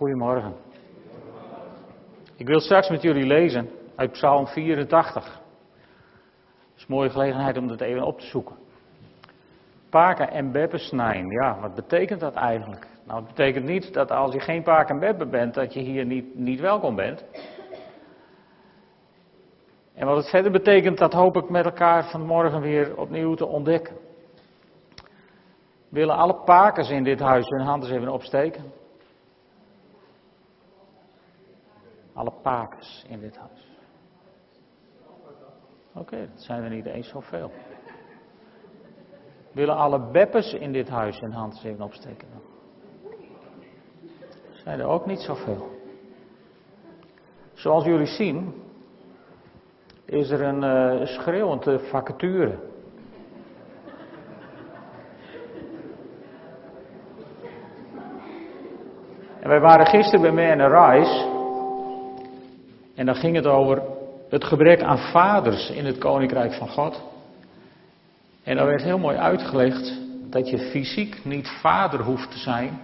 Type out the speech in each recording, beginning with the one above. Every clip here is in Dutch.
Goedemorgen. Ik wil straks met jullie lezen uit Psalm 84. Het is een mooie gelegenheid om dat even op te zoeken. Paken en beppen snijden, ja, wat betekent dat eigenlijk? Nou, het betekent niet dat als je geen paak en beppen bent, dat je hier niet, niet welkom bent. En wat het verder betekent, dat hoop ik met elkaar vanmorgen weer opnieuw te ontdekken. Willen alle pakers in dit huis hun handen even opsteken? Alle pakers in dit huis. Oké, dat zijn er niet eens zoveel. Willen alle beppers in dit huis hun handen even opsteken? Zijn er ook niet zoveel. Zoals jullie zien, is er een uh, schreeuwende vacature. En wij waren gisteren bij mij en Rise. En dan ging het over het gebrek aan vaders in het koninkrijk van God. En dan werd heel mooi uitgelegd dat je fysiek niet vader hoeft te zijn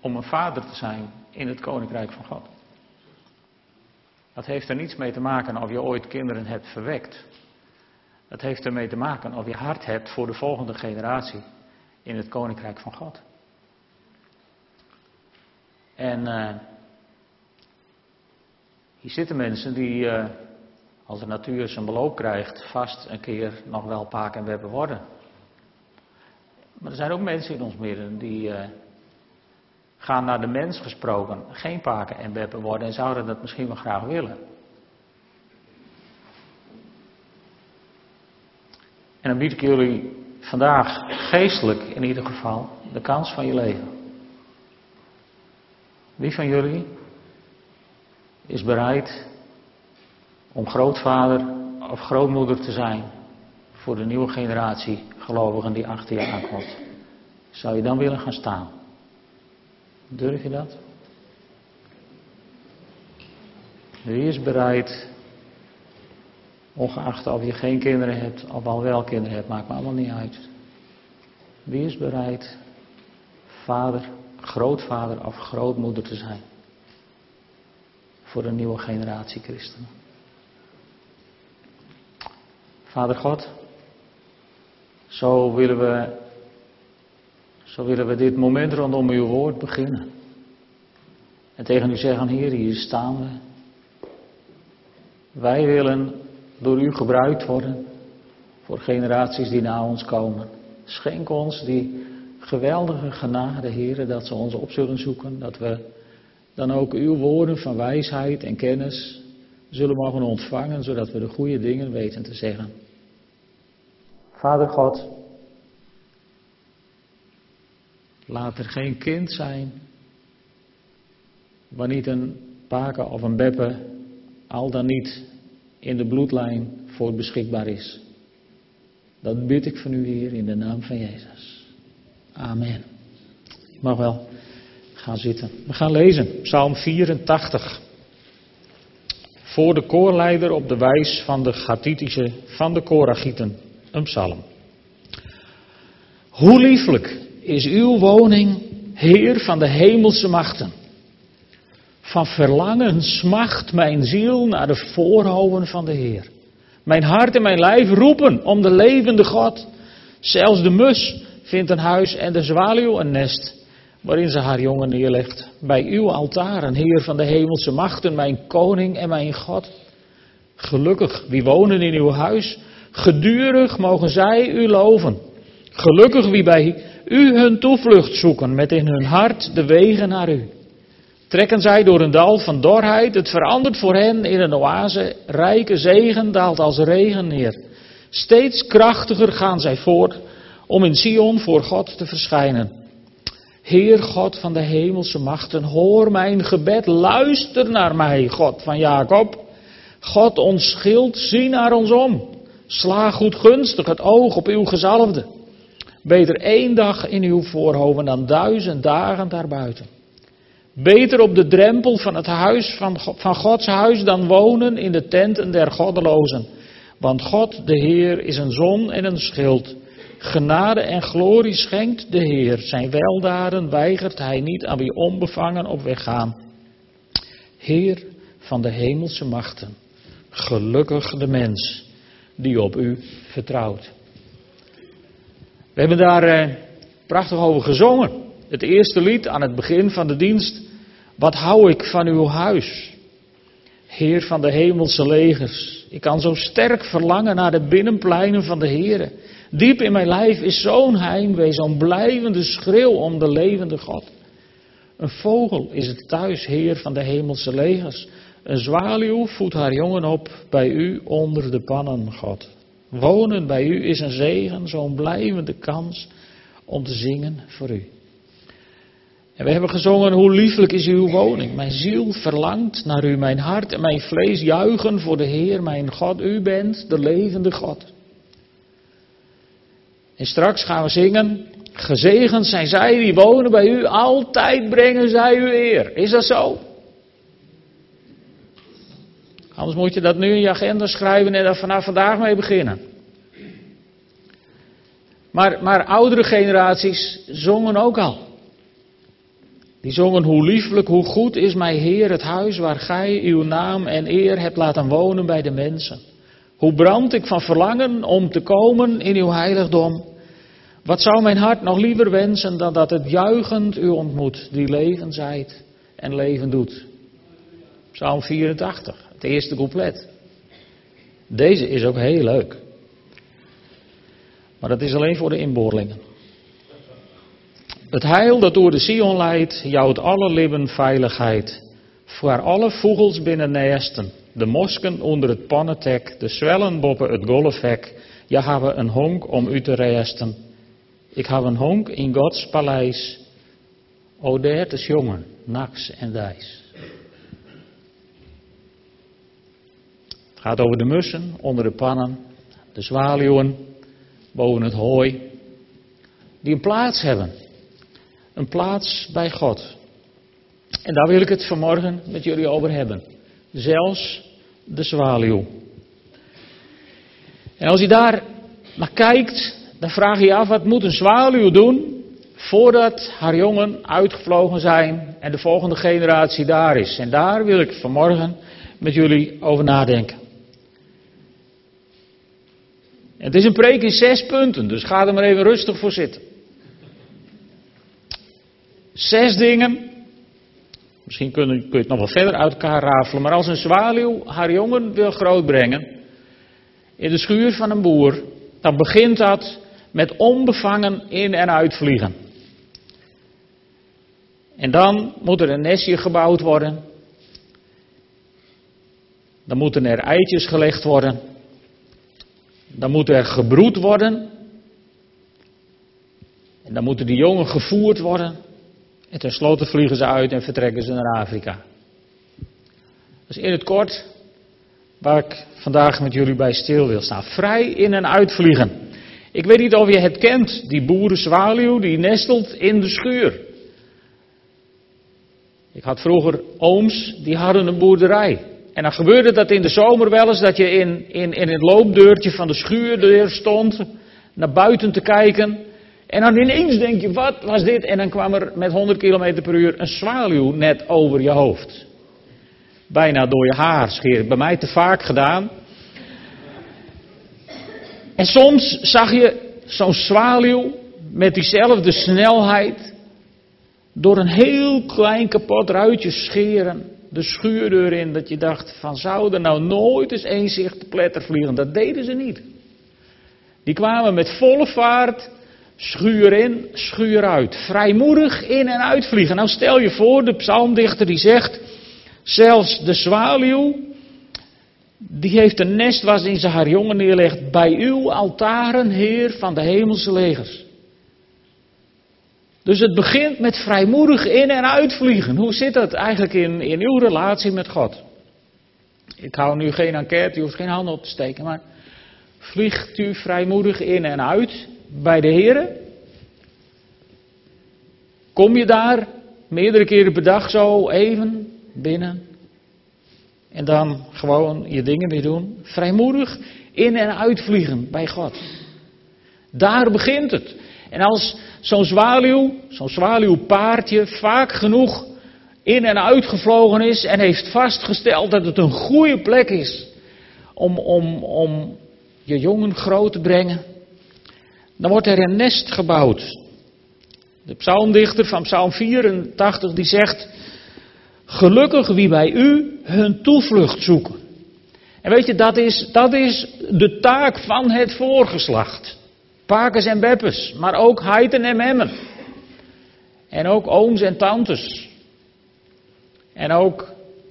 om een vader te zijn in het koninkrijk van God. Dat heeft er niets mee te maken of je ooit kinderen hebt verwekt. Dat heeft ermee te maken of je hart hebt voor de volgende generatie in het koninkrijk van God. En uh, hier zitten mensen die, uh, als de natuur zijn beloop krijgt, vast een keer nog wel paak en webben worden. Maar er zijn ook mensen in ons midden die uh, gaan naar de mens gesproken, geen paken en beppen worden en zouden dat misschien wel graag willen. En dan bied ik jullie vandaag geestelijk in ieder geval de kans van je leven. Wie van jullie is bereid om grootvader of grootmoeder te zijn voor de nieuwe generatie gelovigen die achter je aankomt? Zou je dan willen gaan staan? Durf je dat? Wie is bereid, ongeacht of je geen kinderen hebt of al wel kinderen hebt, maakt me allemaal niet uit. Wie is bereid vader, grootvader of grootmoeder te zijn voor een nieuwe generatie christenen? Vader God, zo willen we zo willen we dit moment rondom uw woord beginnen. En tegen u zeggen, Heer, hier staan we. Wij willen door u gebruikt worden voor generaties die na ons komen. Schenk ons die geweldige genade, Heer, dat ze ons op zullen zoeken. Dat we dan ook uw woorden van wijsheid en kennis zullen mogen ontvangen, zodat we de goede dingen weten te zeggen. Vader God, Laat er geen kind zijn waar niet een paken of een beppe al dan niet in de bloedlijn voor beschikbaar is. Dat bid ik van u hier in de naam van Jezus. Amen. Je mag wel gaan zitten. We gaan lezen, Psalm 84. Voor de koorleider op de wijs van de Gatitische, van de Koragieten. Een psalm. Hoe lieflijk is uw woning, Heer van de hemelse machten. Van verlangen smacht mijn ziel naar de voorhoven van de Heer. Mijn hart en mijn lijf roepen om de levende God. Zelfs de mus vindt een huis en de zwaluw een nest waarin ze haar jongen neerlegt. Bij uw altaren, Heer van de hemelse machten, mijn koning en mijn God. Gelukkig wie wonen in uw huis, gedurig mogen zij u loven. Gelukkig wie bij u hun toevlucht zoeken met in hun hart de wegen naar u. Trekken zij door een dal van dorheid, het verandert voor hen in een oase, rijke zegen daalt als regen neer. Steeds krachtiger gaan zij voort om in Sion voor God te verschijnen. Heer God van de hemelse machten, hoor mijn gebed, luister naar mij, God van Jacob. God ons schild, zie naar ons om. Sla goed gunstig het oog op uw gezalfde. Beter één dag in uw voorhoven dan duizend dagen daarbuiten. Beter op de drempel van het huis van, van Gods huis dan wonen in de tenten der goddelozen. Want God, de Heer, is een zon en een schild. Genade en glorie schenkt de Heer. Zijn weldaden weigert hij niet aan wie onbevangen op weg gaan. Heer van de hemelse machten, gelukkig de mens die op u vertrouwt. We hebben daar eh, prachtig over gezongen. Het eerste lied aan het begin van de dienst. Wat hou ik van uw huis? Heer van de hemelse legers, ik kan zo sterk verlangen naar de binnenpleinen van de Heer. Diep in mijn lijf is zo'n heimwee, zo'n blijvende schreeuw om de levende God. Een vogel is het thuis, Heer van de hemelse legers. Een zwaluw voedt haar jongen op bij u onder de pannen, God. Wonen bij u is een zegen, zo'n blijvende kans om te zingen voor u. En we hebben gezongen, hoe lieflijk is uw woning. Mijn ziel verlangt naar u, mijn hart en mijn vlees juichen voor de Heer, mijn God. U bent de levende God. En straks gaan we zingen, gezegend zijn zij die wonen bij u, altijd brengen zij u eer. Is dat zo? Anders moet je dat nu in je agenda schrijven en daar vanaf vandaag mee beginnen. Maar, maar oudere generaties zongen ook al. Die zongen hoe lieflijk, hoe goed is mij Heer het huis waar gij uw naam en eer hebt laten wonen bij de mensen. Hoe brand ik van verlangen om te komen in uw heiligdom. Wat zou mijn hart nog liever wensen dan dat het juichend u ontmoet, die leven zijt en leven doet. Psalm 84, het eerste couplet. Deze is ook heel leuk. Maar dat is alleen voor de inboorlingen. Het heil dat door de Sion leidt, jouwt alle libben veiligheid. Voor alle vogels binnen nesten, de mosken onder het pannentek, de zwellen boppen het golfhek. Ja, hebben een honk om u te resten. Ik heb een honk in Gods paleis. O is jongen, naks en dijs. Het gaat over de mussen onder de pannen, de zwaluwen boven het hooi, die een plaats hebben een plaats bij God. En daar wil ik het vanmorgen met jullie over hebben. Zelfs de zwaluw. En als je daar naar kijkt, dan vraag je je af wat moet een zwaluw doen voordat haar jongen uitgevlogen zijn en de volgende generatie daar is. En daar wil ik vanmorgen met jullie over nadenken. Het is een preek in zes punten, dus ga er maar even rustig voor zitten. Zes dingen. Misschien kun je, kun je het nog wel verder uit elkaar rafelen. Maar als een zwaluw haar jongen wil grootbrengen. In de schuur van een boer. Dan begint dat met onbevangen in- en uitvliegen. En dan moet er een nestje gebouwd worden. Dan moeten er eitjes gelegd worden. Dan moet er gebroed worden. En dan moeten die jongen gevoerd worden. En tenslotte vliegen ze uit en vertrekken ze naar Afrika. Is in het kort waar ik vandaag met jullie bij stil wil staan. Vrij in en uitvliegen. Ik weet niet of je het kent, die boerenzwaluw die nestelt in de schuur. Ik had vroeger ooms, die hadden een boerderij. En dan gebeurde dat in de zomer wel eens dat je in, in, in het loopdeurtje van de schuurdeur stond, naar buiten te kijken. En dan ineens denk je, wat was dit? En dan kwam er met 100 km per uur een zwaluw net over je hoofd. Bijna door je haar scheren. Bij mij te vaak gedaan. En soms zag je zo'n zwaluw met diezelfde snelheid door een heel klein kapot ruitje scheren de schuurdeur in dat je dacht van zou er nou nooit eens één zich te pletter vliegen. Dat deden ze niet. Die kwamen met volle vaart Schuur in, schuur uit. Vrijmoedig in en uitvliegen. Nou stel je voor, de psalmdichter die zegt, zelfs de zwaluw, die heeft een nest waar ze haar jongen neerlegt. Bij uw altaren, Heer van de hemelse legers. Dus het begint met vrijmoedig in en uitvliegen. Hoe zit dat eigenlijk in, in uw relatie met God? Ik hou nu geen enquête, u hoeft geen handen op te steken, maar vliegt u vrijmoedig in en uit bij de Heer? Kom je daar meerdere keren per dag zo even binnen? En dan gewoon je dingen weer doen. Vrijmoedig in en uitvliegen bij God. Daar begint het. En als zo'n zwaluw, zo'n zwaluwpaardje vaak genoeg in en uitgevlogen is en heeft vastgesteld dat het een goede plek is om, om, om je jongen groot te brengen, dan wordt er een nest gebouwd. De psalmdichter van Psalm 84 die zegt, gelukkig wie bij u hun toevlucht zoeken. En weet je, dat is, dat is de taak van het voorgeslacht. Pakers en beppes, maar ook heiten en memmen. En ook ooms en tantes. En ook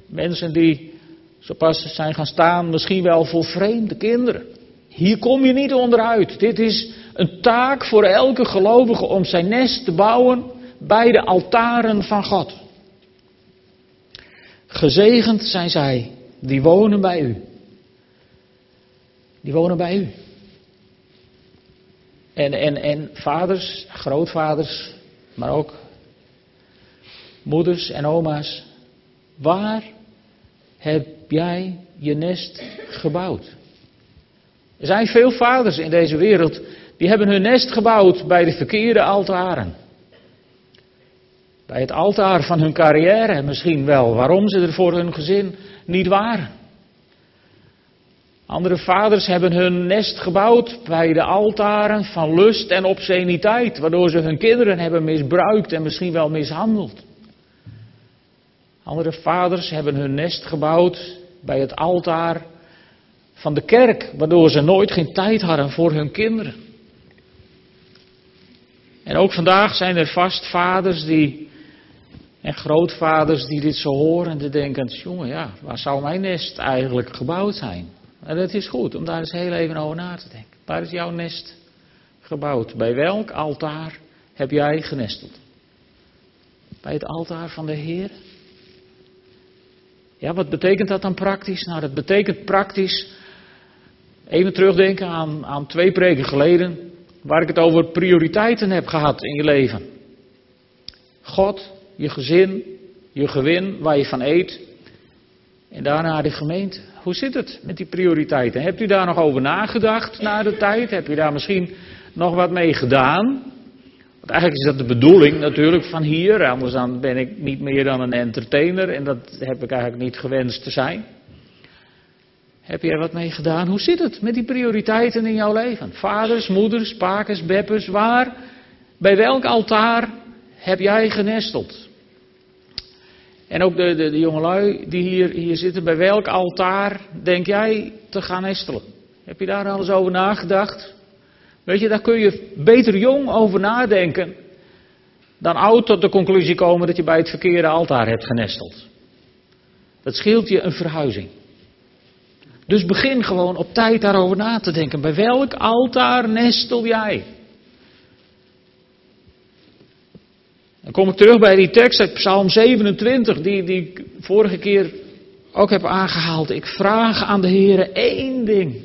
mensen die zo pas zijn gaan staan, misschien wel voor vreemde kinderen. Hier kom je niet onderuit. Dit is een taak voor elke gelovige om zijn nest te bouwen bij de altaren van God. Gezegend zijn zij die wonen bij u. Die wonen bij u. En, en, en vaders, grootvaders, maar ook moeders en oma's. Waar heb jij je nest gebouwd? Er zijn veel vaders in deze wereld die hebben hun nest gebouwd bij de verkeerde altaren. Bij het altaar van hun carrière misschien wel, waarom ze er voor hun gezin niet waren. Andere vaders hebben hun nest gebouwd bij de altaren van lust en obsceniteit, waardoor ze hun kinderen hebben misbruikt en misschien wel mishandeld. Andere vaders hebben hun nest gebouwd bij het altaar van de kerk, waardoor ze nooit geen tijd hadden voor hun kinderen. En ook vandaag zijn er vast vaders die, en grootvaders die dit zo horen en denken, jongen ja, waar zou mijn nest eigenlijk gebouwd zijn? En het is goed om daar eens heel even over na te denken. Waar is jouw nest gebouwd? Bij welk altaar heb jij genesteld? Bij het altaar van de Heer? Ja, wat betekent dat dan praktisch? Nou, dat betekent praktisch. Even terugdenken aan, aan twee preken geleden, waar ik het over prioriteiten heb gehad in je leven. God, je gezin, je gewin, waar je van eet. En daarna de gemeente. Hoe zit het met die prioriteiten? Hebt u daar nog over nagedacht na de tijd? Heb je daar misschien nog wat mee gedaan? Want eigenlijk is dat de bedoeling natuurlijk van hier. Anders dan ben ik niet meer dan een entertainer. En dat heb ik eigenlijk niet gewenst te zijn. Heb je er wat mee gedaan? Hoe zit het met die prioriteiten in jouw leven? Vaders, moeders, pakers, beppers, waar? Bij welk altaar heb jij genesteld? En ook de, de, de jongelui die hier, hier zitten, bij welk altaar denk jij te gaan nestelen? Heb je daar al eens over nagedacht? Weet je, daar kun je beter jong over nadenken dan oud tot de conclusie komen dat je bij het verkeerde altaar hebt genesteld. Dat scheelt je een verhuizing. Dus begin gewoon op tijd daarover na te denken. Bij welk altaar nestel jij? Dan kom ik terug bij die tekst uit Psalm 27, die, die ik vorige keer ook heb aangehaald. Ik vraag aan de Heer één ding.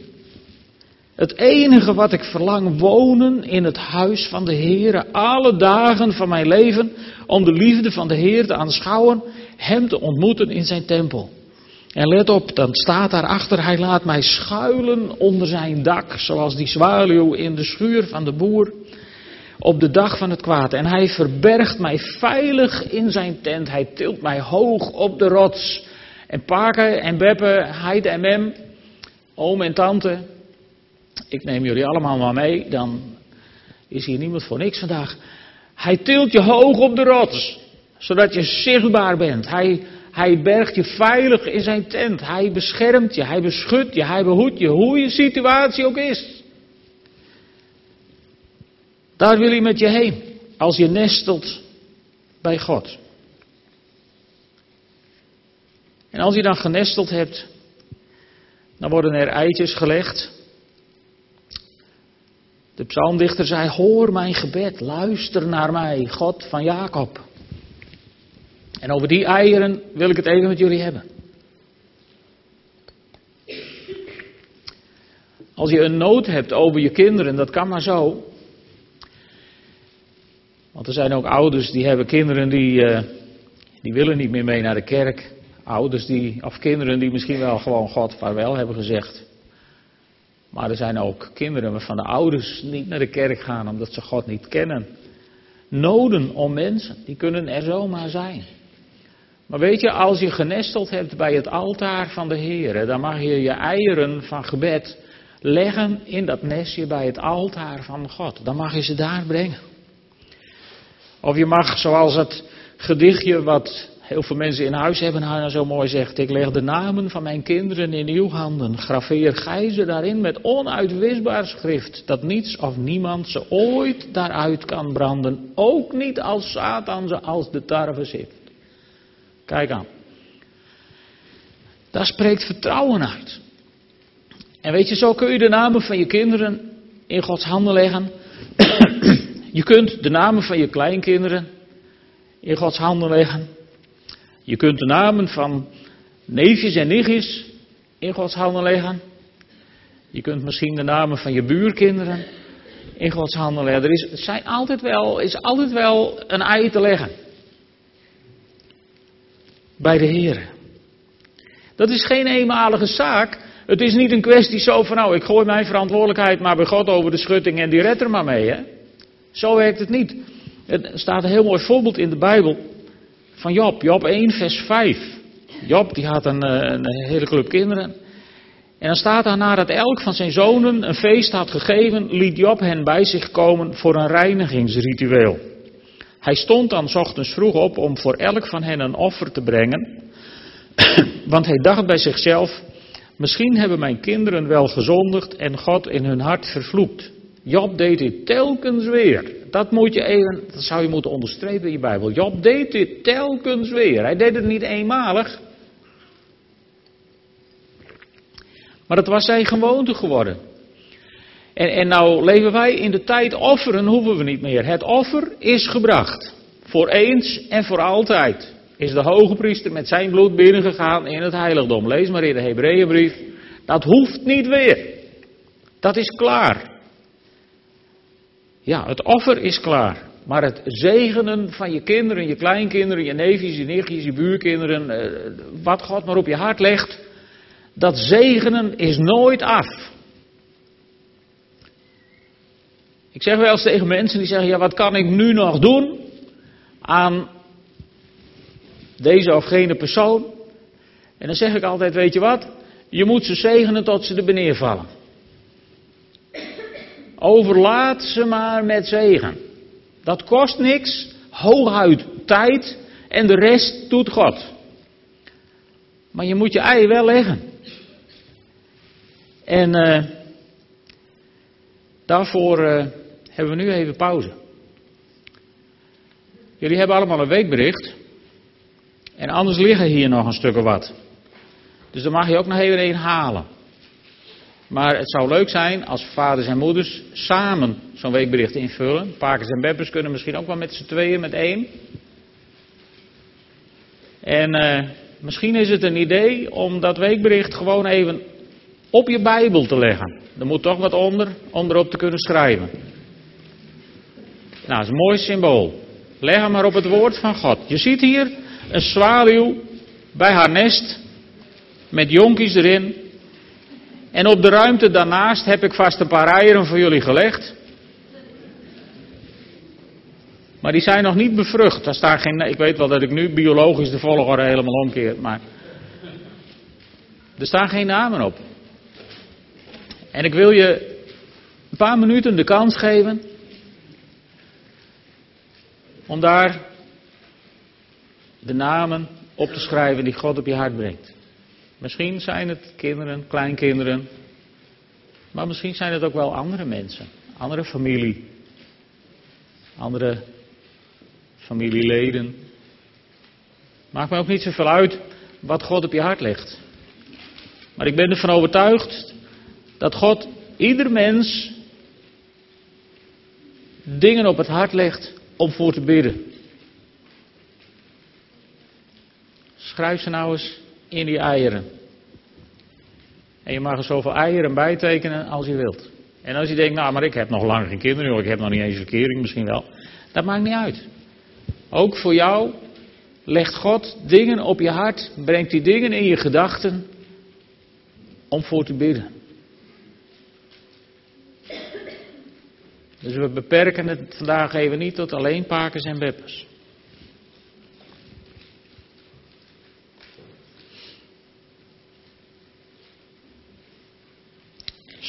Het enige wat ik verlang, wonen in het huis van de Heer, alle dagen van mijn leven, om de liefde van de Heer te aanschouwen, Hem te ontmoeten in zijn tempel. En let op, dan staat daarachter, Hij laat mij schuilen onder zijn dak, zoals die zwaluw in de schuur van de boer op de dag van het kwaad. En hij verbergt mij veilig in zijn tent. Hij tilt mij hoog op de rots. En Paken en Beppe, Heide en Mem, oom en tante. Ik neem jullie allemaal maar mee, dan is hier niemand voor niks vandaag. Hij tilt je hoog op de rots, zodat je zichtbaar bent. Hij, hij bergt je veilig in zijn tent. Hij beschermt je, hij beschut je, hij behoedt je, hoe je situatie ook is. Daar wil hij met je heen, als je nestelt bij God. En als je dan genesteld hebt, dan worden er eitjes gelegd. De psalmdichter zei: Hoor mijn gebed, luister naar mij, God van Jacob. En over die eieren wil ik het even met jullie hebben. Als je een nood hebt over je kinderen, dat kan maar zo. Want er zijn ook ouders die hebben kinderen die, uh, die willen niet meer mee naar de kerk. Ouders die, of kinderen die misschien wel gewoon God vaarwel hebben gezegd. Maar er zijn ook kinderen waarvan de ouders niet naar de kerk gaan omdat ze God niet kennen. Noden om mensen, die kunnen er zomaar zijn. Maar weet je, als je genesteld hebt bij het altaar van de Heer, dan mag je je eieren van gebed leggen in dat nestje bij het altaar van God. Dan mag je ze daar brengen. Of je mag, zoals het gedichtje wat heel veel mensen in huis hebben, nou zo mooi zegt, ik leg de namen van mijn kinderen in uw handen. Graveer gij ze daarin met onuitwisbaar schrift, dat niets of niemand ze ooit daaruit kan branden. Ook niet als Satan ze als de tarwe zit. Kijk aan. Daar spreekt vertrouwen uit. En weet je, zo kun je de namen van je kinderen in Gods handen leggen. Je kunt de namen van je kleinkinderen in Gods handen leggen. Je kunt de namen van neefjes en nichtjes in Gods handen leggen. Je kunt misschien de namen van je buurkinderen in Gods handen leggen. Er is, zijn altijd wel, is altijd wel een ei te leggen. Bij de Heer. Dat is geen eenmalige zaak. Het is niet een kwestie zo van nou, ik gooi mijn verantwoordelijkheid maar bij God over de schutting en die redt er maar mee. Hè? Zo werkt het niet. Er staat een heel mooi voorbeeld in de Bijbel van Job. Job 1, vers 5. Job die had een, eh, een hele club kinderen. En dan staat daar nadat elk van zijn zonen een feest had gegeven, liet Job hen bij zich komen voor een reinigingsritueel. Hij stond dan ochtends vroeg op om voor elk van hen een offer te brengen, want hij dacht bij zichzelf, misschien hebben mijn kinderen wel gezondigd en God in hun hart vervloekt. Job deed dit telkens weer. Dat moet je even, dat zou je moeten onderstrepen in je Bijbel. Job deed dit telkens weer. Hij deed het niet eenmalig. Maar het was zijn gewoonte geworden. En, en nou leven wij in de tijd offeren hoeven we niet meer. Het offer is gebracht. Voor eens en voor altijd is de hoge priester met zijn bloed binnengegaan in het heiligdom. Lees maar in de Hebreeënbrief. Dat hoeft niet weer. Dat is klaar. Ja, het offer is klaar. Maar het zegenen van je kinderen, je kleinkinderen, je neefjes, je nichtjes, je buurkinderen, eh, wat God maar op je hart legt, dat zegenen is nooit af. Ik zeg wel eens tegen mensen die zeggen, ja wat kan ik nu nog doen aan deze of gene persoon? En dan zeg ik altijd, weet je wat, je moet ze zegenen tot ze er beneden vallen. Overlaat ze maar met zegen. Dat kost niks, hooguit tijd en de rest doet God. Maar je moet je ei wel leggen. En uh, daarvoor uh, hebben we nu even pauze. Jullie hebben allemaal een weekbericht. En anders liggen hier nog een stuk of wat. Dus dan mag je ook nog even een halen. Maar het zou leuk zijn als vaders en moeders samen zo'n weekbericht invullen. Pakers en beppers kunnen misschien ook wel met z'n tweeën, met één. En uh, misschien is het een idee om dat weekbericht gewoon even op je Bijbel te leggen. Er moet toch wat onder, onderop te kunnen schrijven. Nou, dat is een mooi symbool. Leg hem maar op het woord van God. Je ziet hier een zwaluw bij haar nest met jonkies erin. En op de ruimte daarnaast heb ik vast een paar eieren voor jullie gelegd. Maar die zijn nog niet bevrucht. Daar staat geen, ik weet wel dat ik nu biologisch de volgorde helemaal omkeer, maar er staan geen namen op. En ik wil je een paar minuten de kans geven om daar de namen op te schrijven die God op je hart brengt. Misschien zijn het kinderen, kleinkinderen. Maar misschien zijn het ook wel andere mensen. Andere familie. Andere familieleden. Maakt me ook niet zoveel uit wat God op je hart legt. Maar ik ben ervan overtuigd dat God ieder mens dingen op het hart legt om voor te bidden. Schrijf ze nou eens in die eieren. En je mag er zoveel eieren bij tekenen als je wilt. En als je denkt, nou, maar ik heb nog lang geen kinderen, ik heb nog niet eens verkering, misschien wel. Dat maakt niet uit. Ook voor jou legt God dingen op je hart, brengt die dingen in je gedachten om voor te bidden. Dus we beperken het vandaag even niet tot alleen pakers en beppers.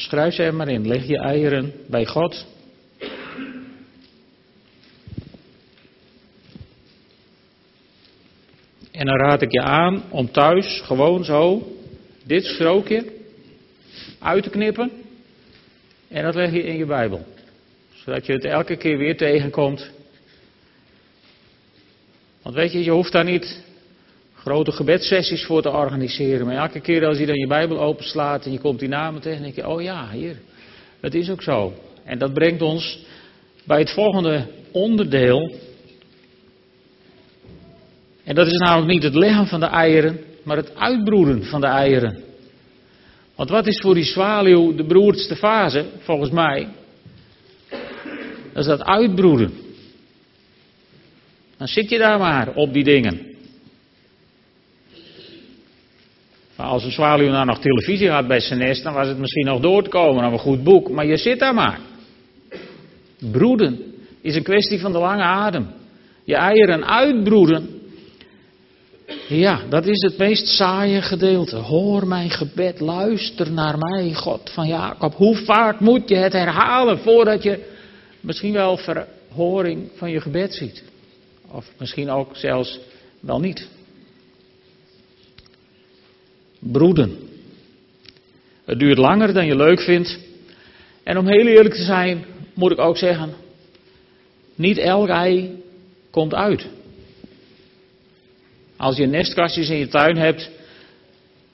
Schrijf ze er maar in. Leg je eieren bij God. En dan raad ik je aan om thuis gewoon zo dit strookje uit te knippen. En dat leg je in je Bijbel. Zodat je het elke keer weer tegenkomt. Want weet je, je hoeft daar niet grote gebedssessies voor te organiseren. Maar elke keer als je dan je Bijbel openslaat en je komt die namen tegen, denk je, oh ja, hier, het is ook zo. En dat brengt ons bij het volgende onderdeel. En dat is namelijk niet het leggen van de eieren, maar het uitbroeden van de eieren. Want wat is voor die zwaluw de broertste fase, volgens mij? Dat is dat uitbroeden. Dan zit je daar maar op die dingen. Maar als een zwaluw nou nog televisie had bij zijn nest, dan was het misschien nog door te komen of een goed boek. Maar je zit daar maar. Broeden is een kwestie van de lange adem. Je eieren uitbroeden. Ja, dat is het meest saaie gedeelte. Hoor mijn gebed, luister naar mij, God van Jacob. Hoe vaak moet je het herhalen voordat je misschien wel verhoring van je gebed ziet? Of misschien ook zelfs wel niet broeden. Het duurt langer dan je leuk vindt. En om heel eerlijk te zijn, moet ik ook zeggen, niet elk ei komt uit. Als je nestkastjes in je tuin hebt,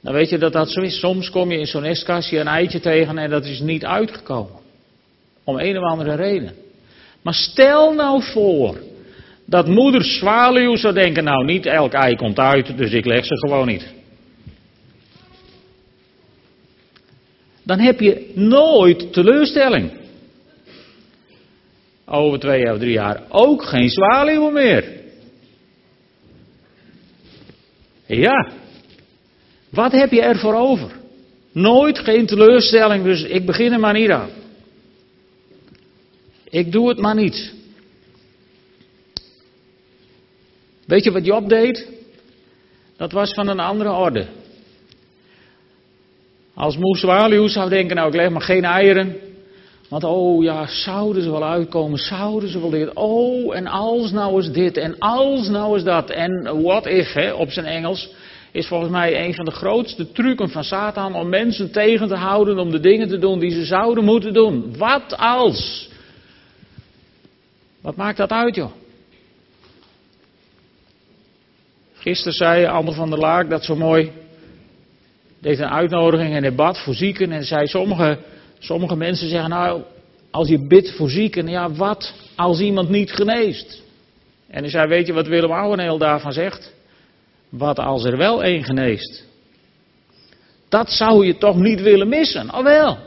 dan weet je dat dat zo is. Soms kom je in zo'n nestkastje een eitje tegen en dat is niet uitgekomen. Om een of andere reden. Maar stel nou voor dat moeder zwaluw zou denken, nou niet elk ei komt uit, dus ik leg ze gewoon niet. Dan heb je nooit teleurstelling. Over twee of drie jaar ook geen zwaluwen meer. Ja, wat heb je ervoor over? Nooit geen teleurstelling, dus ik begin er maar niet aan. Ik doe het maar niet. Weet je wat Job deed? Dat was van een andere orde. Als moes zwaluw zou denken, nou ik leg maar geen eieren. Want oh ja, zouden ze wel uitkomen, zouden ze wel dit. Oh, en als nou is dit, en als nou is dat. En what if, hè, op zijn Engels, is volgens mij een van de grootste trucken van Satan om mensen tegen te houden om de dingen te doen die ze zouden moeten doen. Wat als? Wat maakt dat uit, joh? Gisteren zei Ander van der Laak dat zo mooi deed een uitnodiging en debat voor zieken. En zei sommige, sommige mensen zeggen nou, als je bidt voor zieken, ja wat als iemand niet geneest? En hij zei, weet je wat Willem Ouweneel daarvan zegt? Wat als er wel één geneest? Dat zou je toch niet willen missen? Oh wel.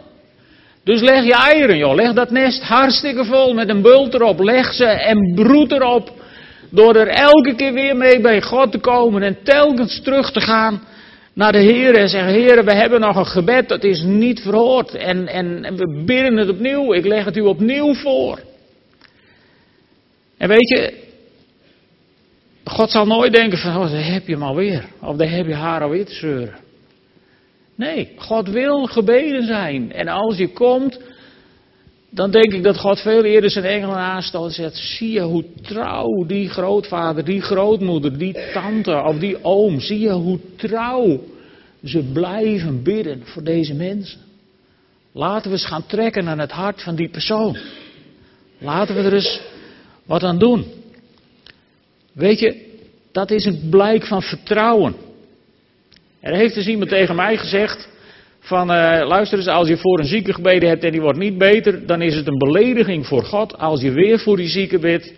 Dus leg je eieren, joh. Leg dat nest hartstikke vol met een bult erop. Leg ze en broed erop. Door er elke keer weer mee bij God te komen en telkens terug te gaan naar de Heer en zeggen: Heer, we hebben nog een gebed, dat is niet verhoord. En, en, en, we bidden het opnieuw, ik leg het u opnieuw voor. En weet je, God zal nooit denken: van, oh, daar heb je hem alweer. Of daar heb je haar alweer te zeuren. Nee, God wil gebeden zijn. En als je komt, dan denk ik dat God veel eerder zijn engelen aanstoot en zegt: zie je hoe trouw die grootvader, die grootmoeder, die tante of die oom, zie je hoe trouw ze blijven bidden voor deze mensen. Laten we eens gaan trekken naar het hart van die persoon. Laten we er eens wat aan doen. Weet je, dat is een blijk van vertrouwen. Er heeft dus iemand tegen mij gezegd, van uh, luister eens, als je voor een zieke gebeden hebt en die wordt niet beter, dan is het een belediging voor God als je weer voor die zieke bidt.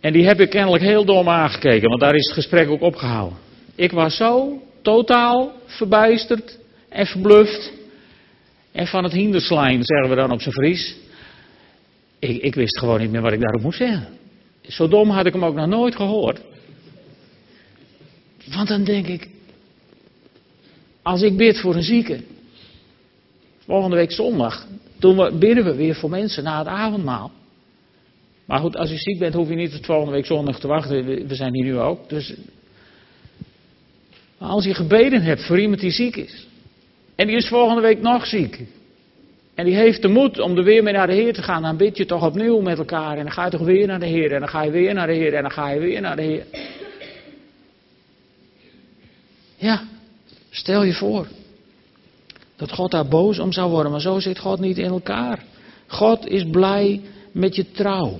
En die heb ik kennelijk heel dom aangekeken, want daar is het gesprek ook opgehouden. Ik was zo totaal verbijsterd en verbluft. En van het hinderslijn, zeggen we dan op zijn Fries. Ik, ik wist gewoon niet meer wat ik daarop moest zeggen. Zo dom had ik hem ook nog nooit gehoord. Want dan denk ik, als ik bid voor een zieke, volgende week zondag, toen bidden we weer voor mensen na het avondmaal. Maar goed, als u ziek bent, hoef je niet tot volgende week zondag te wachten. We zijn hier nu ook. Dus, maar als je gebeden hebt voor iemand die ziek is, En die is volgende week nog ziek. En die heeft de moed om er weer mee naar de Heer te gaan. Dan bid je toch opnieuw met elkaar. En dan ga je toch weer naar de Heer. En dan ga je weer naar de Heer. En dan ga je weer naar de Heer. Ja, stel je voor. Dat God daar boos om zou worden. Maar zo zit God niet in elkaar. God is blij met je trouw.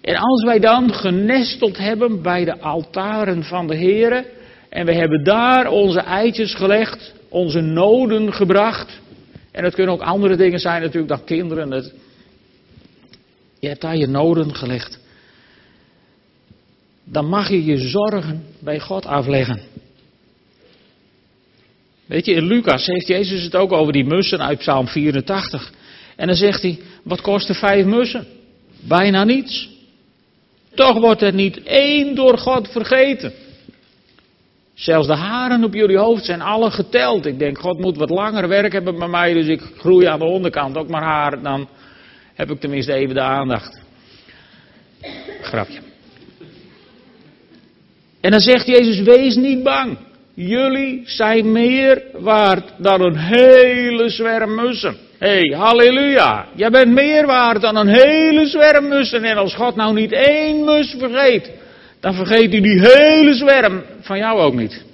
En als wij dan genesteld hebben bij de altaren van de Heer. En we hebben daar onze eitjes gelegd. Onze noden gebracht. En het kunnen ook andere dingen zijn natuurlijk dan kinderen. Je hebt daar je noden gelegd. Dan mag je je zorgen bij God afleggen. Weet je, in Lucas heeft Jezus het ook over die mussen uit Psalm 84. En dan zegt hij, wat kosten vijf mussen? Bijna niets. Toch wordt er niet één door God vergeten. Zelfs de haren op jullie hoofd zijn alle geteld. Ik denk, God moet wat langer werk hebben bij mij, dus ik groei aan de onderkant ook maar haar. Dan heb ik tenminste even de aandacht. Grapje. En dan zegt Jezus, wees niet bang. Jullie zijn meer waard dan een hele zwerm mussen. Hé, hey, halleluja. Jij bent meer waard dan een hele zwerm mussen. En als God nou niet één mus vergeet, dan vergeet hij die hele zwerm van jou ook niet.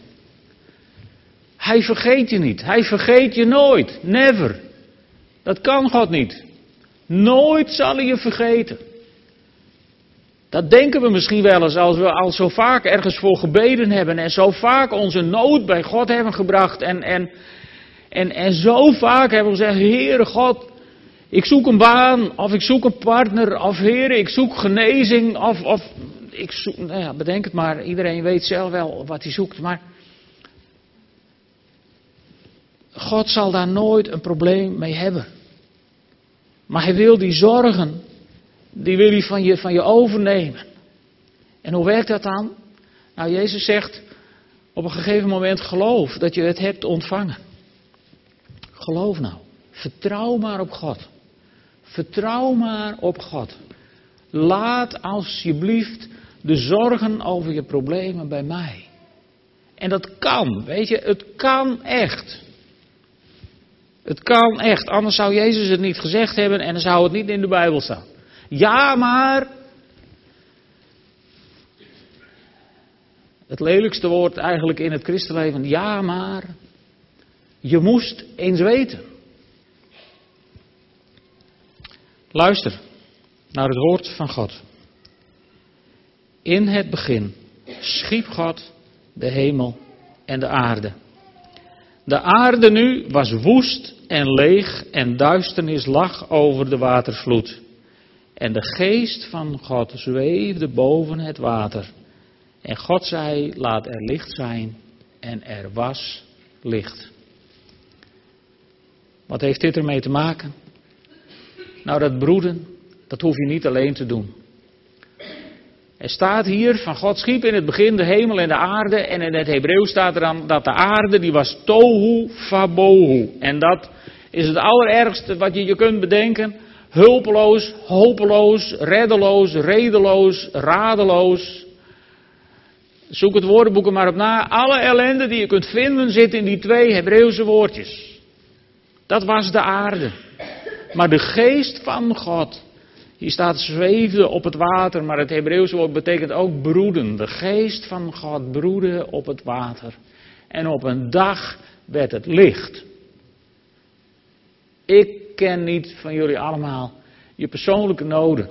Hij vergeet je niet. Hij vergeet je nooit. Never. Dat kan God niet. Nooit zal hij je vergeten. Dat denken we misschien wel eens als we al zo vaak ergens voor gebeden hebben en zo vaak onze nood bij God hebben gebracht en, en, en, en zo vaak hebben we gezegd, Heere God, ik zoek een baan of ik zoek een partner of Heere, ik zoek genezing of, of ik zoek, nou ja, bedenk het maar, iedereen weet zelf wel wat hij zoekt, maar God zal daar nooit een probleem mee hebben. Maar hij wil die zorgen, die wil hij van je, van je overnemen. En hoe werkt dat dan? Nou, Jezus zegt op een gegeven moment geloof dat je het hebt ontvangen. Geloof nou. Vertrouw maar op God. Vertrouw maar op God. Laat alsjeblieft de zorgen over je problemen bij mij. En dat kan, weet je, het kan echt. Het kan echt, anders zou Jezus het niet gezegd hebben en dan zou het niet in de Bijbel staan. Ja, maar. Het lelijkste woord eigenlijk in het christenleven, ja, maar. Je moest eens weten. Luister naar het woord van God. In het begin schiep God de hemel en de aarde. De aarde nu was woest en leeg en duisternis lag over de watervloed. En de geest van God zweefde boven het water. En God zei, laat er licht zijn. En er was licht. Wat heeft dit ermee te maken? Nou, dat broeden, dat hoef je niet alleen te doen. Er staat hier van God schiep in het begin de hemel en de aarde. En in het Hebreeuws staat er dan dat de aarde die was tohu fabohu. En dat is het allerergste wat je je kunt bedenken. Hulpeloos, hopeloos, reddeloos, redeloos, radeloos. Zoek het woordenboek maar op na. Alle ellende die je kunt vinden zit in die twee Hebreeuwse woordjes. Dat was de aarde. Maar de geest van God hier staat zweefde op het water, maar het Hebreeuwse woord betekent ook broeden. De geest van God broedde op het water. En op een dag werd het licht. Ik ken niet van jullie allemaal je persoonlijke noden.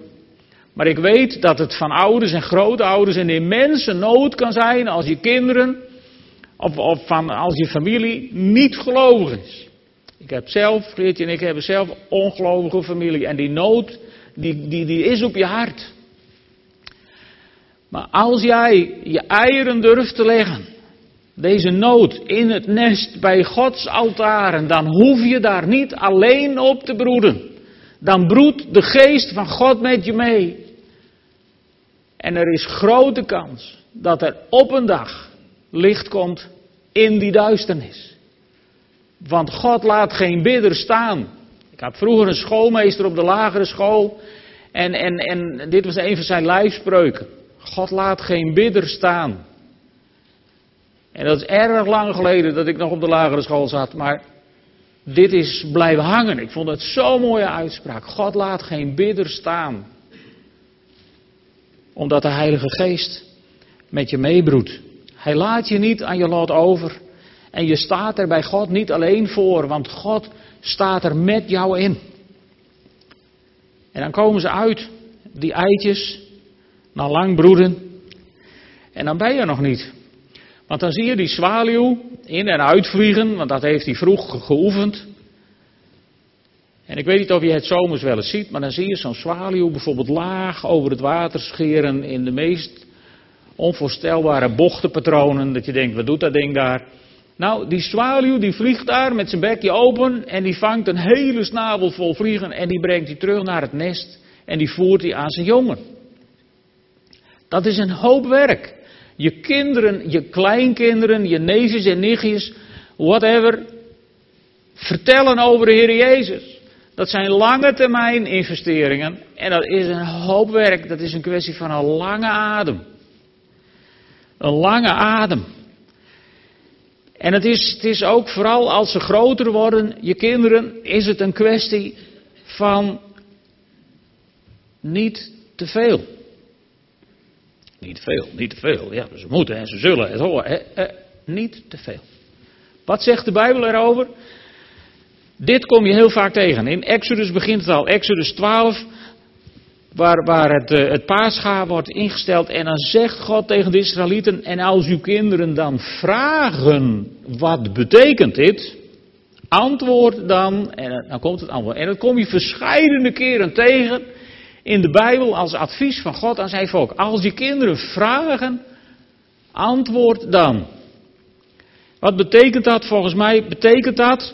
Maar ik weet dat het van ouders en grootouders een immense nood kan zijn als je kinderen of, of van, als je familie niet gelovig is. Ik heb zelf, Geertje en ik hebben zelf ongelovige familie. En die nood die, die, die is op je hart. Maar als jij je eieren durft te leggen, deze nood in het nest bij Gods altaren, dan hoef je daar niet alleen op te broeden. Dan broedt de geest van God met je mee. En er is grote kans dat er op een dag licht komt in die duisternis. Want God laat geen bidder staan ik had vroeger een schoolmeester op de lagere school. En, en, en dit was een van zijn lijfspreuken. God laat geen bidder staan. En dat is erg lang geleden dat ik nog op de lagere school zat. Maar dit is blijven hangen. Ik vond het zo'n mooie uitspraak. God laat geen bidder staan. Omdat de Heilige Geest met je meebroedt. Hij laat je niet aan je lot over. En je staat er bij God niet alleen voor, want God staat er met jou in. En dan komen ze uit, die eitjes, na lang broeden. En dan ben je nog niet. Want dan zie je die zwaluw in en uitvliegen, want dat heeft hij vroeg geoefend. En ik weet niet of je het zomers wel eens ziet, maar dan zie je zo'n zwaluw bijvoorbeeld laag over het water scheren in de meest onvoorstelbare bochtenpatronen. Dat je denkt, wat doet dat ding daar? Nou, die zwaluw die vliegt daar met zijn bekje open en die vangt een hele snavel vol vliegen en die brengt die terug naar het nest en die voert die aan zijn jongen. Dat is een hoop werk. Je kinderen, je kleinkinderen, je neefjes en nichtjes, whatever, vertellen over de Heer Jezus. Dat zijn lange termijn investeringen en dat is een hoop werk. Dat is een kwestie van een lange adem. Een lange adem. En het is, het is ook vooral als ze groter worden, je kinderen, is het een kwestie van niet te veel. Niet te veel, niet te veel. Ja, ze moeten en ze zullen het horen. Eh, niet te veel. Wat zegt de Bijbel erover? Dit kom je heel vaak tegen. In Exodus begint het al. Exodus 12, waar, waar het, uh, het paascha wordt ingesteld. En dan zegt God tegen de Israëlieten, en als uw kinderen dan vragen, wat betekent dit? Antwoord dan, en dan komt het antwoord. En dat kom je verschillende keren tegen in de Bijbel als advies van God aan zijn volk. Als je kinderen vragen, antwoord dan. Wat betekent dat? Volgens mij betekent dat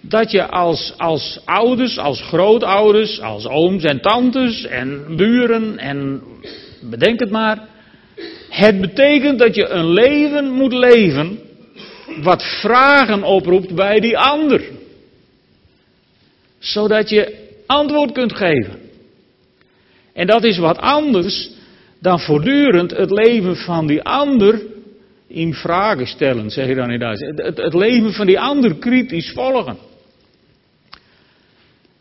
dat je als, als ouders, als grootouders, als ooms en tantes en buren en bedenk het maar. Het betekent dat je een leven moet leven wat vragen oproept bij die ander. Zodat je antwoord kunt geven. En dat is wat anders dan voortdurend het leven van die ander in vragen stellen, zeg je dan in Duits. Het, leven van die ander kritisch volgen.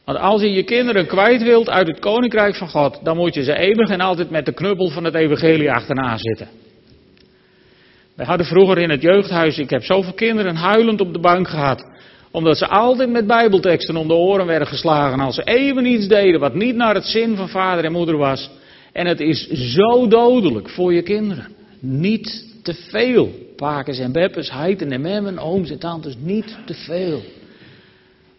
Want als je je kinderen kwijt wilt uit het koninkrijk van God, dan moet je ze eeuwig en altijd met de knuppel van het evangelie achterna zitten. Wij hadden vroeger in het jeugdhuis, ik heb zoveel kinderen huilend op de bank gehad. Omdat ze altijd met bijbelteksten om de oren werden geslagen. Als ze even iets deden wat niet naar het zin van vader en moeder was. En het is zo dodelijk voor je kinderen. Niet te veel. Pakers en beppers, heiten en memmen, ooms en tantes, niet te veel.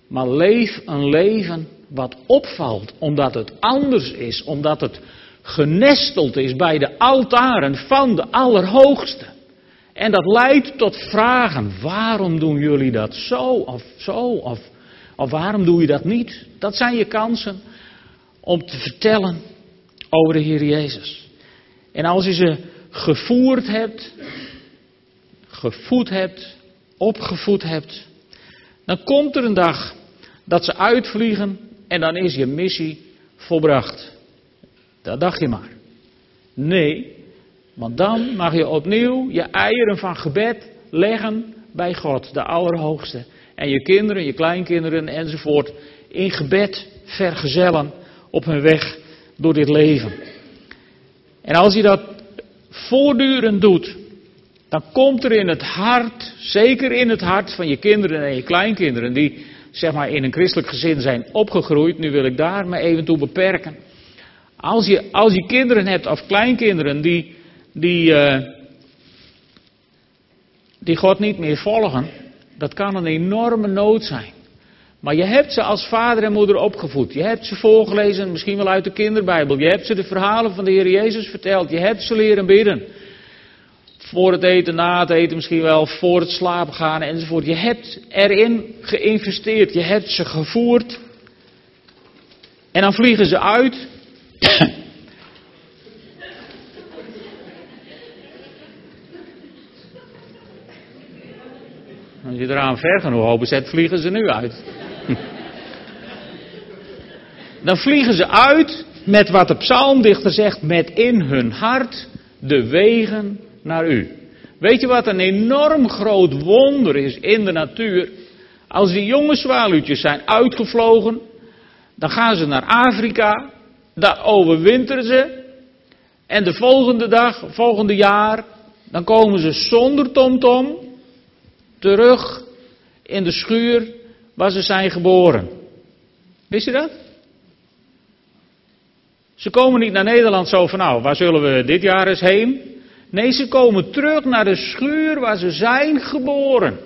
Maar leef een leven wat opvalt, omdat het anders is, omdat het genesteld is bij de altaren van de Allerhoogste. En dat leidt tot vragen. Waarom doen jullie dat zo of zo? Of, of waarom doe je dat niet? Dat zijn je kansen om te vertellen over de Heer Jezus. En als je ze gevoerd hebt, gevoed hebt, opgevoed hebt, dan komt er een dag dat ze uitvliegen en dan is je missie volbracht. Dat dacht je maar. Nee, want dan mag je opnieuw je eieren van gebed leggen bij God, de Allerhoogste. En je kinderen, je kleinkinderen enzovoort in gebed vergezellen op hun weg door dit leven. En als je dat voortdurend doet, dan komt er in het hart, zeker in het hart van je kinderen en je kleinkinderen, die zeg maar in een christelijk gezin zijn opgegroeid, nu wil ik daar me even toe beperken. Als je, als je kinderen hebt of kleinkinderen die, die, uh, die God niet meer volgen, dat kan een enorme nood zijn. Maar je hebt ze als vader en moeder opgevoed. Je hebt ze voorgelezen, misschien wel uit de kinderbijbel. Je hebt ze de verhalen van de Heer Jezus verteld. Je hebt ze leren bidden. Voor het eten, na het eten misschien wel, voor het slapen gaan enzovoort. Je hebt erin geïnvesteerd, je hebt ze gevoerd. En dan vliegen ze uit. Als je eraan ver genoeg open zet, vliegen ze nu uit. Dan vliegen ze uit met wat de psalmdichter zegt, met in hun hart de wegen naar u. Weet je wat een enorm groot wonder is in de natuur? Als die jonge zwaluwtjes zijn uitgevlogen, dan gaan ze naar Afrika, daar overwinteren ze. En de volgende dag, volgende jaar, dan komen ze zonder tomtom terug in de schuur waar ze zijn geboren. Wist je dat? Ze komen niet naar Nederland zo van nou, waar zullen we dit jaar eens heen? Nee, ze komen terug naar de schuur waar ze zijn geboren.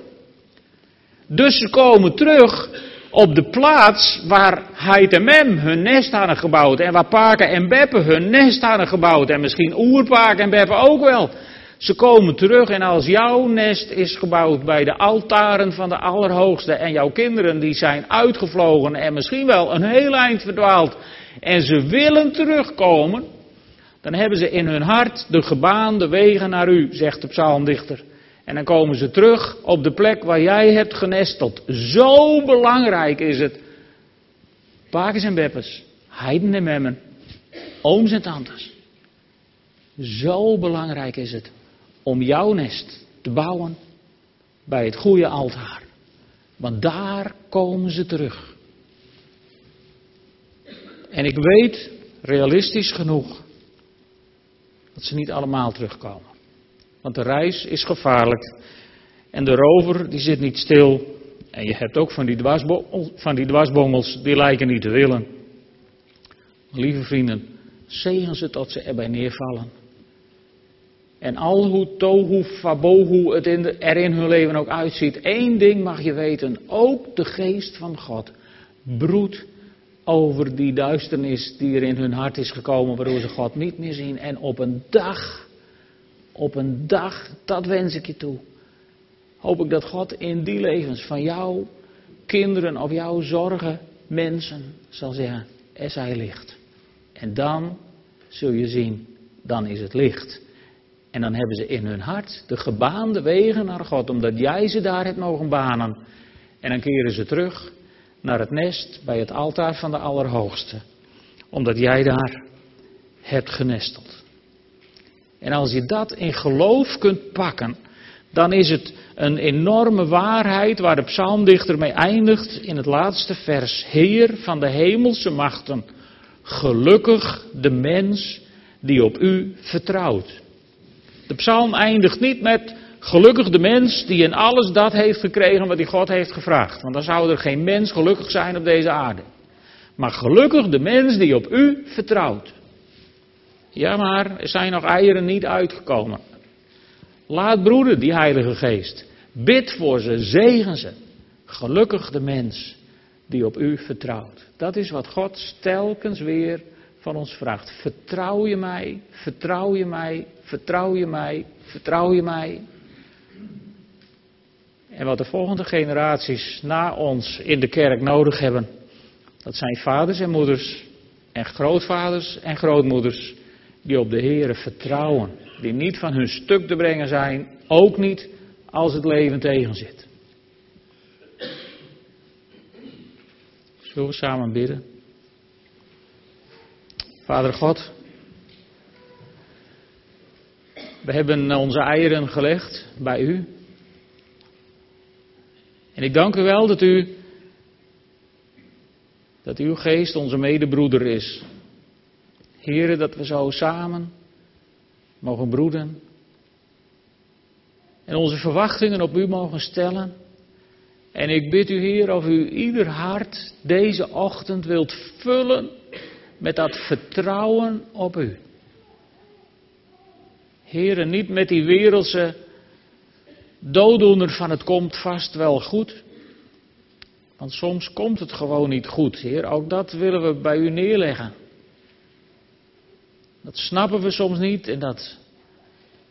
Dus ze komen terug op de plaats waar Heid en Mem hun nest hadden gebouwd. En waar Paken en Beppe hun nest hadden gebouwd. En misschien Oerpaken en Beppe ook wel. Ze komen terug en als jouw nest is gebouwd bij de altaren van de Allerhoogste. En jouw kinderen die zijn uitgevlogen en misschien wel een heel eind verdwaald. En ze willen terugkomen. Dan hebben ze in hun hart de gebaande wegen naar u, zegt de psalmdichter. En dan komen ze terug op de plek waar jij hebt genesteld. Zo belangrijk is het. Pakers en beppers, heiden en memmen, ooms en tantes. Zo belangrijk is het om jouw nest te bouwen bij het goede altaar. Want daar komen ze terug. En ik weet, realistisch genoeg, dat ze niet allemaal terugkomen. Want de reis is gevaarlijk. En de rover die zit niet stil. En je hebt ook van die, van die dwarsbongels die lijken niet te willen. Lieve vrienden, zegen ze tot ze erbij neervallen. En al hoe tohu fabohu het in er in hun leven ook uitziet, één ding mag je weten, ook de geest van God broedt over die duisternis die er in hun hart is gekomen, waardoor ze God niet meer zien. En op een dag, op een dag, dat wens ik je toe, hoop ik dat God in die levens van jouw kinderen of jouw zorgen mensen zal zeggen, er zij licht. En dan zul je zien, dan is het licht. En dan hebben ze in hun hart de gebaande wegen naar God, omdat jij ze daar hebt mogen banen. En dan keren ze terug naar het nest bij het altaar van de Allerhoogste, omdat jij daar hebt genesteld. En als je dat in geloof kunt pakken, dan is het een enorme waarheid waar de psalmdichter mee eindigt in het laatste vers. Heer van de hemelse machten, gelukkig de mens die op u vertrouwt. De psalm eindigt niet met gelukkig de mens die in alles dat heeft gekregen wat hij God heeft gevraagd. Want dan zou er geen mens gelukkig zijn op deze aarde. Maar gelukkig de mens die op u vertrouwt. Ja, maar er zijn nog eieren niet uitgekomen. Laat broeden die Heilige Geest. Bid voor ze, zegen ze. Gelukkig de mens die op u vertrouwt. Dat is wat God telkens weer van ons vraagt. Vertrouw je mij, vertrouw je mij, vertrouw je mij, vertrouw je mij. En wat de volgende generaties na ons in de kerk nodig hebben, dat zijn vaders en moeders en grootvaders en grootmoeders die op de Heeren vertrouwen, die niet van hun stuk te brengen zijn, ook niet als het leven tegenzit. Zullen we samen bidden? Vader God, we hebben onze eieren gelegd bij u. En ik dank u wel dat u, dat uw geest onze medebroeder is. Heren, dat we zo samen mogen broeden. En onze verwachtingen op u mogen stellen. En ik bid u, Heer, of u ieder hart deze ochtend wilt vullen met dat vertrouwen op u. Heren, niet met die wereldse dooddoener van het komt vast wel goed. Want soms komt het gewoon niet goed, Heer. Ook dat willen we bij u neerleggen. Dat snappen we soms niet en dat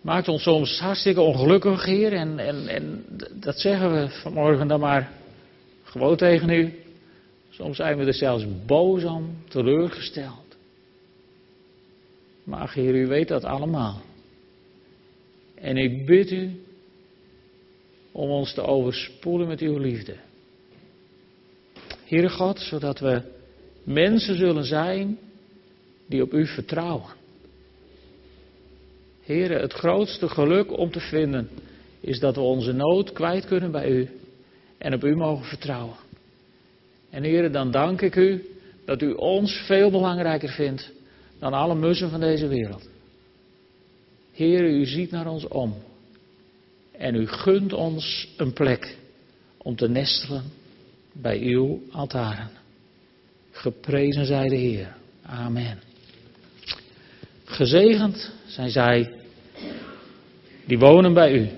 maakt ons soms hartstikke ongelukkig, Heer. En, en, en dat zeggen we vanmorgen dan maar gewoon tegen u. Soms zijn we er zelfs boos om, teleurgesteld. Maar Heer, u weet dat allemaal. En ik bid u om ons te overspoelen met uw liefde. Heere God, zodat we mensen zullen zijn die op u vertrouwen. Heere, het grootste geluk om te vinden is dat we onze nood kwijt kunnen bij u. en op u mogen vertrouwen. En heren, dan dank ik u dat u ons veel belangrijker vindt dan alle mussen van deze wereld. Heer, u ziet naar ons om. En u gunt ons een plek om te nestelen bij uw altaren. Geprezen zij de Heer. Amen. Gezegend zijn zij die wonen bij u.